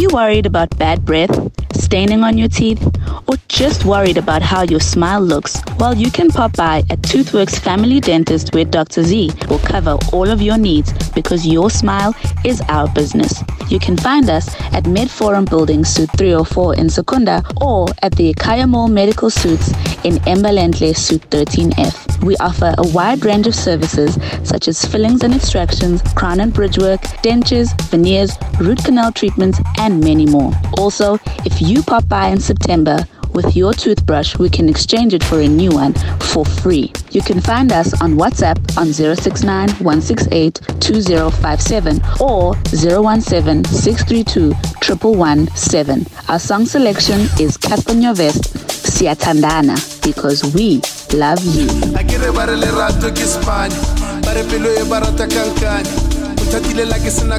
you worried about bad breath, staining on your teeth, or just worried about how your smile looks? Well, you can pop by at Toothworks Family Dentist where Dr. Z will cover all of your needs because your smile is our business. You can find us at Medforum Building, Suite 304 in Secunda or at the Ikaya Mall Medical Suites in Embalenhle, Suite 13F. We offer a wide range of services such as fillings and extractions, crown and bridge work, dentures, veneers, root canal treatments, and many more. Also, if you pop by in September, with your toothbrush, we can exchange it for a new one for free. You can find us on WhatsApp on 069 168 2057 or 017 632 1117. Our song selection is Cassper Nyovest, Because we love you. akere lerato ke pelo e la ke sena